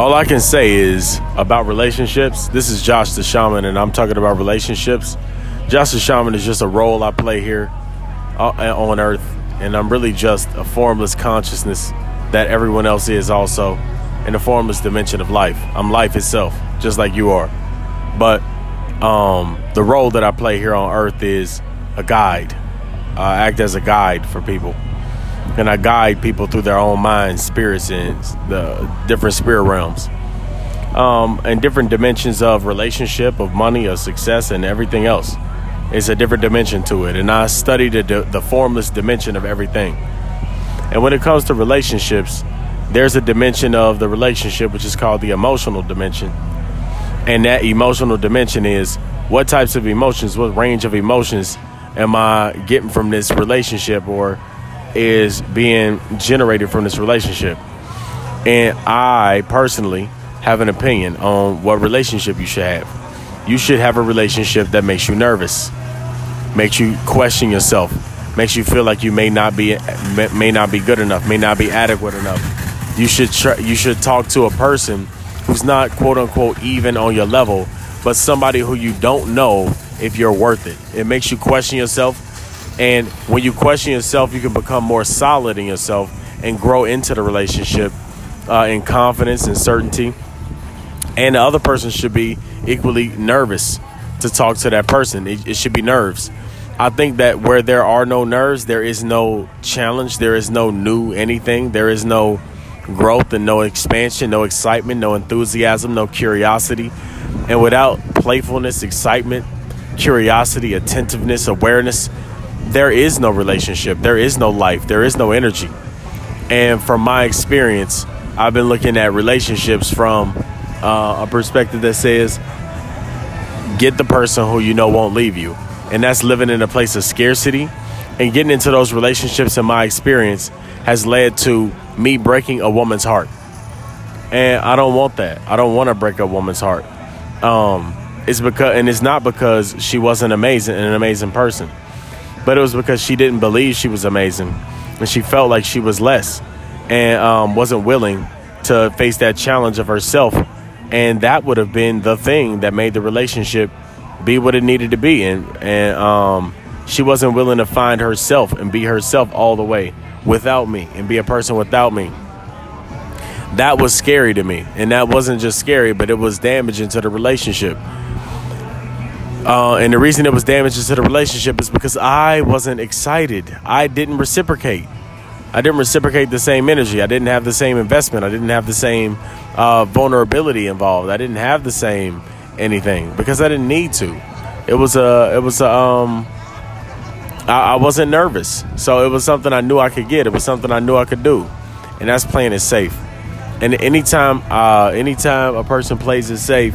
All I can say is about relationships. This is Josh the Shaman, and I'm talking about relationships. Josh the Shaman is just a role I play here uh, on Earth, and I'm really just a formless consciousness that everyone else is also in the formless dimension of life. I'm life itself, just like you are. But um, the role that I play here on Earth is a guide. I act as a guide for people and I guide people through their own minds, spirits, and the different spirit realms, um, and different dimensions of relationship, of money, of success, and everything else. It's a different dimension to it, and I study the the formless dimension of everything. And when it comes to relationships, there's a dimension of the relationship which is called the emotional dimension, and that emotional dimension is what types of emotions, what range of emotions am I getting from this relationship or is being generated from this relationship. And I personally have an opinion on what relationship you should have. You should have a relationship that makes you nervous, makes you question yourself, makes you feel like you may not be may not be good enough, may not be adequate enough. You should try, you should talk to a person who's not quote unquote even on your level, but somebody who you don't know if you're worth it. It makes you question yourself and when you question yourself, you can become more solid in yourself and grow into the relationship uh, in confidence and certainty. And the other person should be equally nervous to talk to that person. It, it should be nerves. I think that where there are no nerves, there is no challenge, there is no new anything, there is no growth and no expansion, no excitement, no enthusiasm, no curiosity. And without playfulness, excitement, curiosity, attentiveness, awareness, there is no relationship, there is no life, there is no energy. And from my experience, I've been looking at relationships from uh, a perspective that says, get the person who you know won't leave you. And that's living in a place of scarcity. And getting into those relationships, in my experience, has led to me breaking a woman's heart. And I don't want that. I don't want to break a woman's heart. Um, it's because, and it's not because she wasn't amazing, and an amazing person but it was because she didn't believe she was amazing. And she felt like she was less and um, wasn't willing to face that challenge of herself. And that would have been the thing that made the relationship be what it needed to be. And and um, she wasn't willing to find herself and be herself all the way without me and be a person without me. That was scary to me. And that wasn't just scary but it was damaging to the relationship uh, and the reason it was damaging to the relationship is because I wasn't excited. I didn't reciprocate. I didn't reciprocate the same energy. I didn't have the same investment. I didn't have the same uh, vulnerability involved. I didn't have the same anything because I didn't need to. It was a. It was a. Um, I, I wasn't nervous, so it was something I knew I could get. It was something I knew I could do, and that's playing it safe. And anytime, uh, anytime a person plays it safe,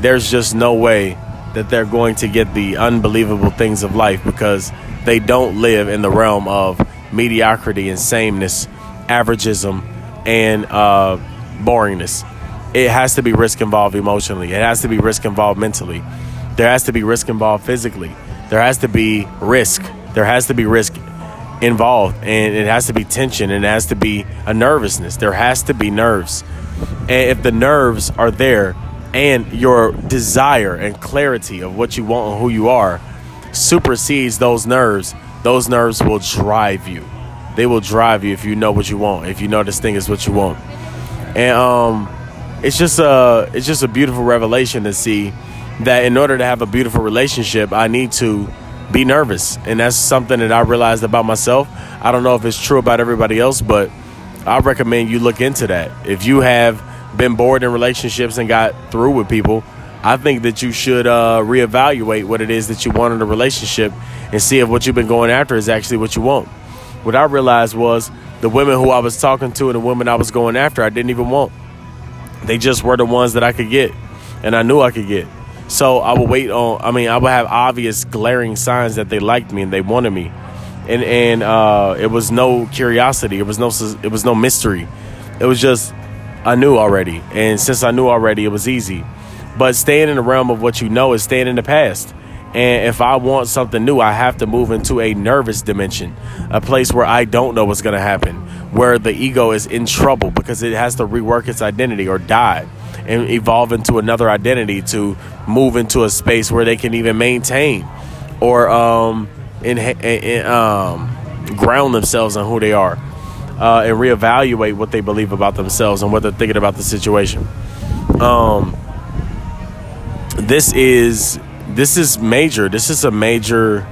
there's just no way that they're going to get the unbelievable things of life because they don't live in the realm of mediocrity and sameness, averageism, and uh, boringness. It has to be risk involved emotionally. It has to be risk involved mentally. There has to be risk involved physically. There has to be risk. There has to be risk involved, and it has to be tension. And it has to be a nervousness. There has to be nerves. And if the nerves are there, and your desire and clarity of what you want and who you are supersedes those nerves, those nerves will drive you. They will drive you if you know what you want, if you know this thing is what you want. And um it's just a it's just a beautiful revelation to see that in order to have a beautiful relationship, I need to be nervous. And that's something that I realized about myself. I don't know if it's true about everybody else, but I recommend you look into that. If you have been bored in relationships and got through with people, I think that you should uh, reevaluate what it is that you want in a relationship and see if what you've been going after is actually what you want. What I realized was the women who I was talking to and the women I was going after, I didn't even want. They just were the ones that I could get, and I knew I could get. So I would wait on. I mean, I would have obvious, glaring signs that they liked me and they wanted me, and and uh, it was no curiosity. It was no. It was no mystery. It was just I knew already. And since I knew already, it was easy. But staying in the realm of what you know is staying in the past. And if I want something new, I have to move into a nervous dimension, a place where I don't know what's going to happen, where the ego is in trouble because it has to rework its identity or die and evolve into another identity to move into a space where they can even maintain or um, in, in, um, ground themselves on who they are uh, and reevaluate what they believe about themselves and what they're thinking about the situation. Um, this is this is major. This is a major.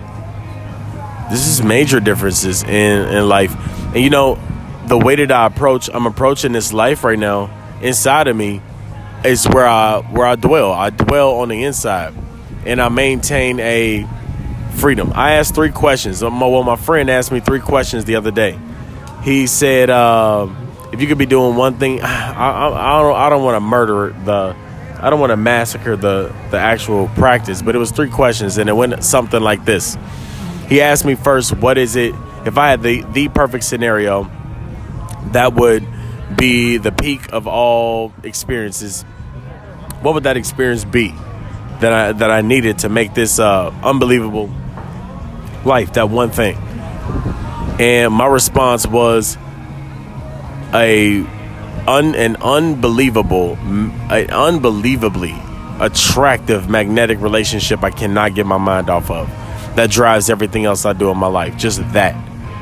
This is major differences in in life, and you know, the way that I approach, I'm approaching this life right now inside of me, is where I where I dwell. I dwell on the inside, and I maintain a freedom. I asked three questions. Well, my friend asked me three questions the other day. He said, uh, "If you could be doing one thing, I, I, I don't, I don't want to murder the." I don't want to massacre the the actual practice, but it was three questions, and it went something like this. He asked me first, "What is it? If I had the the perfect scenario, that would be the peak of all experiences. What would that experience be that I that I needed to make this uh, unbelievable life? That one thing." And my response was a un, an unbelievable, an unbelievably attractive magnetic relationship I cannot get my mind off of. That drives everything else I do in my life. Just that.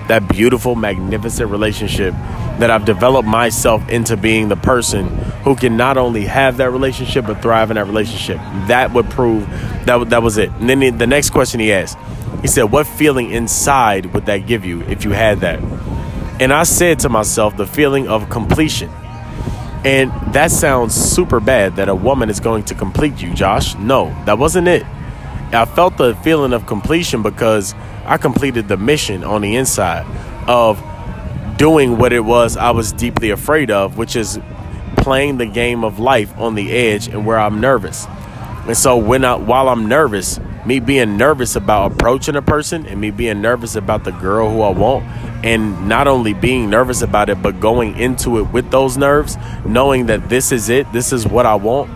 That beautiful, magnificent relationship that I've developed myself into being the person who can not only have that relationship but thrive in that relationship. That would prove that that was it. And then the next question he asked, he said, "What feeling inside would that give you if you had that?" And I said to myself, the feeling of completion. And that sounds super bad that a woman is going to complete you, Josh. No, that wasn't it. I felt the feeling of completion because I completed the mission on the inside of doing what it was I was deeply afraid of, which is playing the game of life on the edge and where I'm nervous. And so when I while I'm nervous, me being nervous about approaching a person and me being nervous about the girl who I want and not only being nervous about it but going into it with those nerves knowing that this is it this is what i want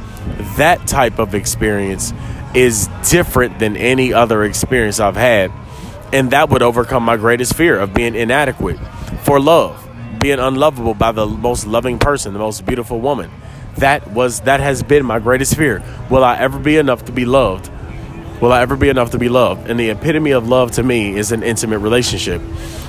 that type of experience is different than any other experience i've had. And that would overcome my greatest fear of being inadequate for love being unlovable by the most loving person the most beautiful woman. That was that has been my greatest fear. Will i ever be enough to be loved will I ever be enough to be loved? And the epitome of love to me is an intimate relationship.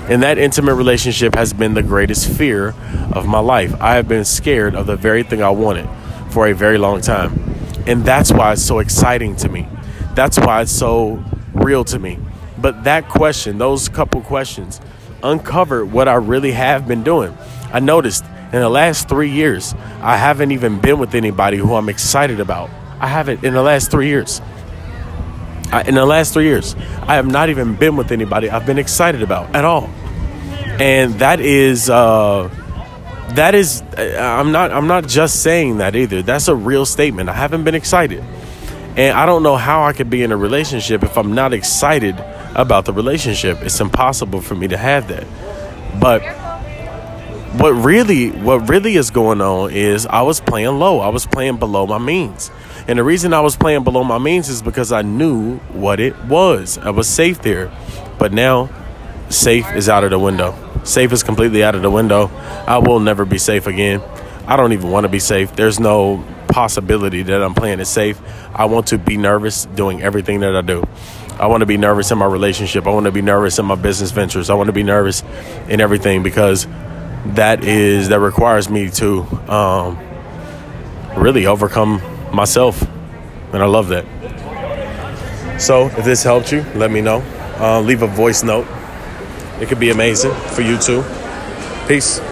And that intimate relationship has been the greatest fear of my life. I have been scared of the very thing I wanted for a very long time. And that's why it's so exciting to me. That's why it's so real to me. But that question, those couple questions, uncovered what I really have been doing. I noticed in the last three years, I haven't even been with anybody who I'm excited about. I haven't in the last three years. I, in the last three years, I have not even been with anybody I've been excited about at all, and that is uh, that is I'm not I'm not just saying that either. That's a real statement. I haven't been excited, and I don't know how I could be in a relationship if I'm not excited about the relationship. It's impossible for me to have that, but what really what really is going on is I was playing low. I was playing below my means. And the reason I was playing below my means is because I knew what it was. I was safe there. But now, safe is out of the window. Safe is completely out of the window. I will never be safe again. I don't even want to be safe. There's no possibility that I'm playing it safe. I want to be nervous doing everything that I do. I want to be nervous in my relationship. I want to be nervous in my business ventures. I want to be nervous in everything because that is that requires me to um, really overcome myself, and I love that. So, if this helped you, let me know. Uh, leave a voice note. It could be amazing for you too. Peace.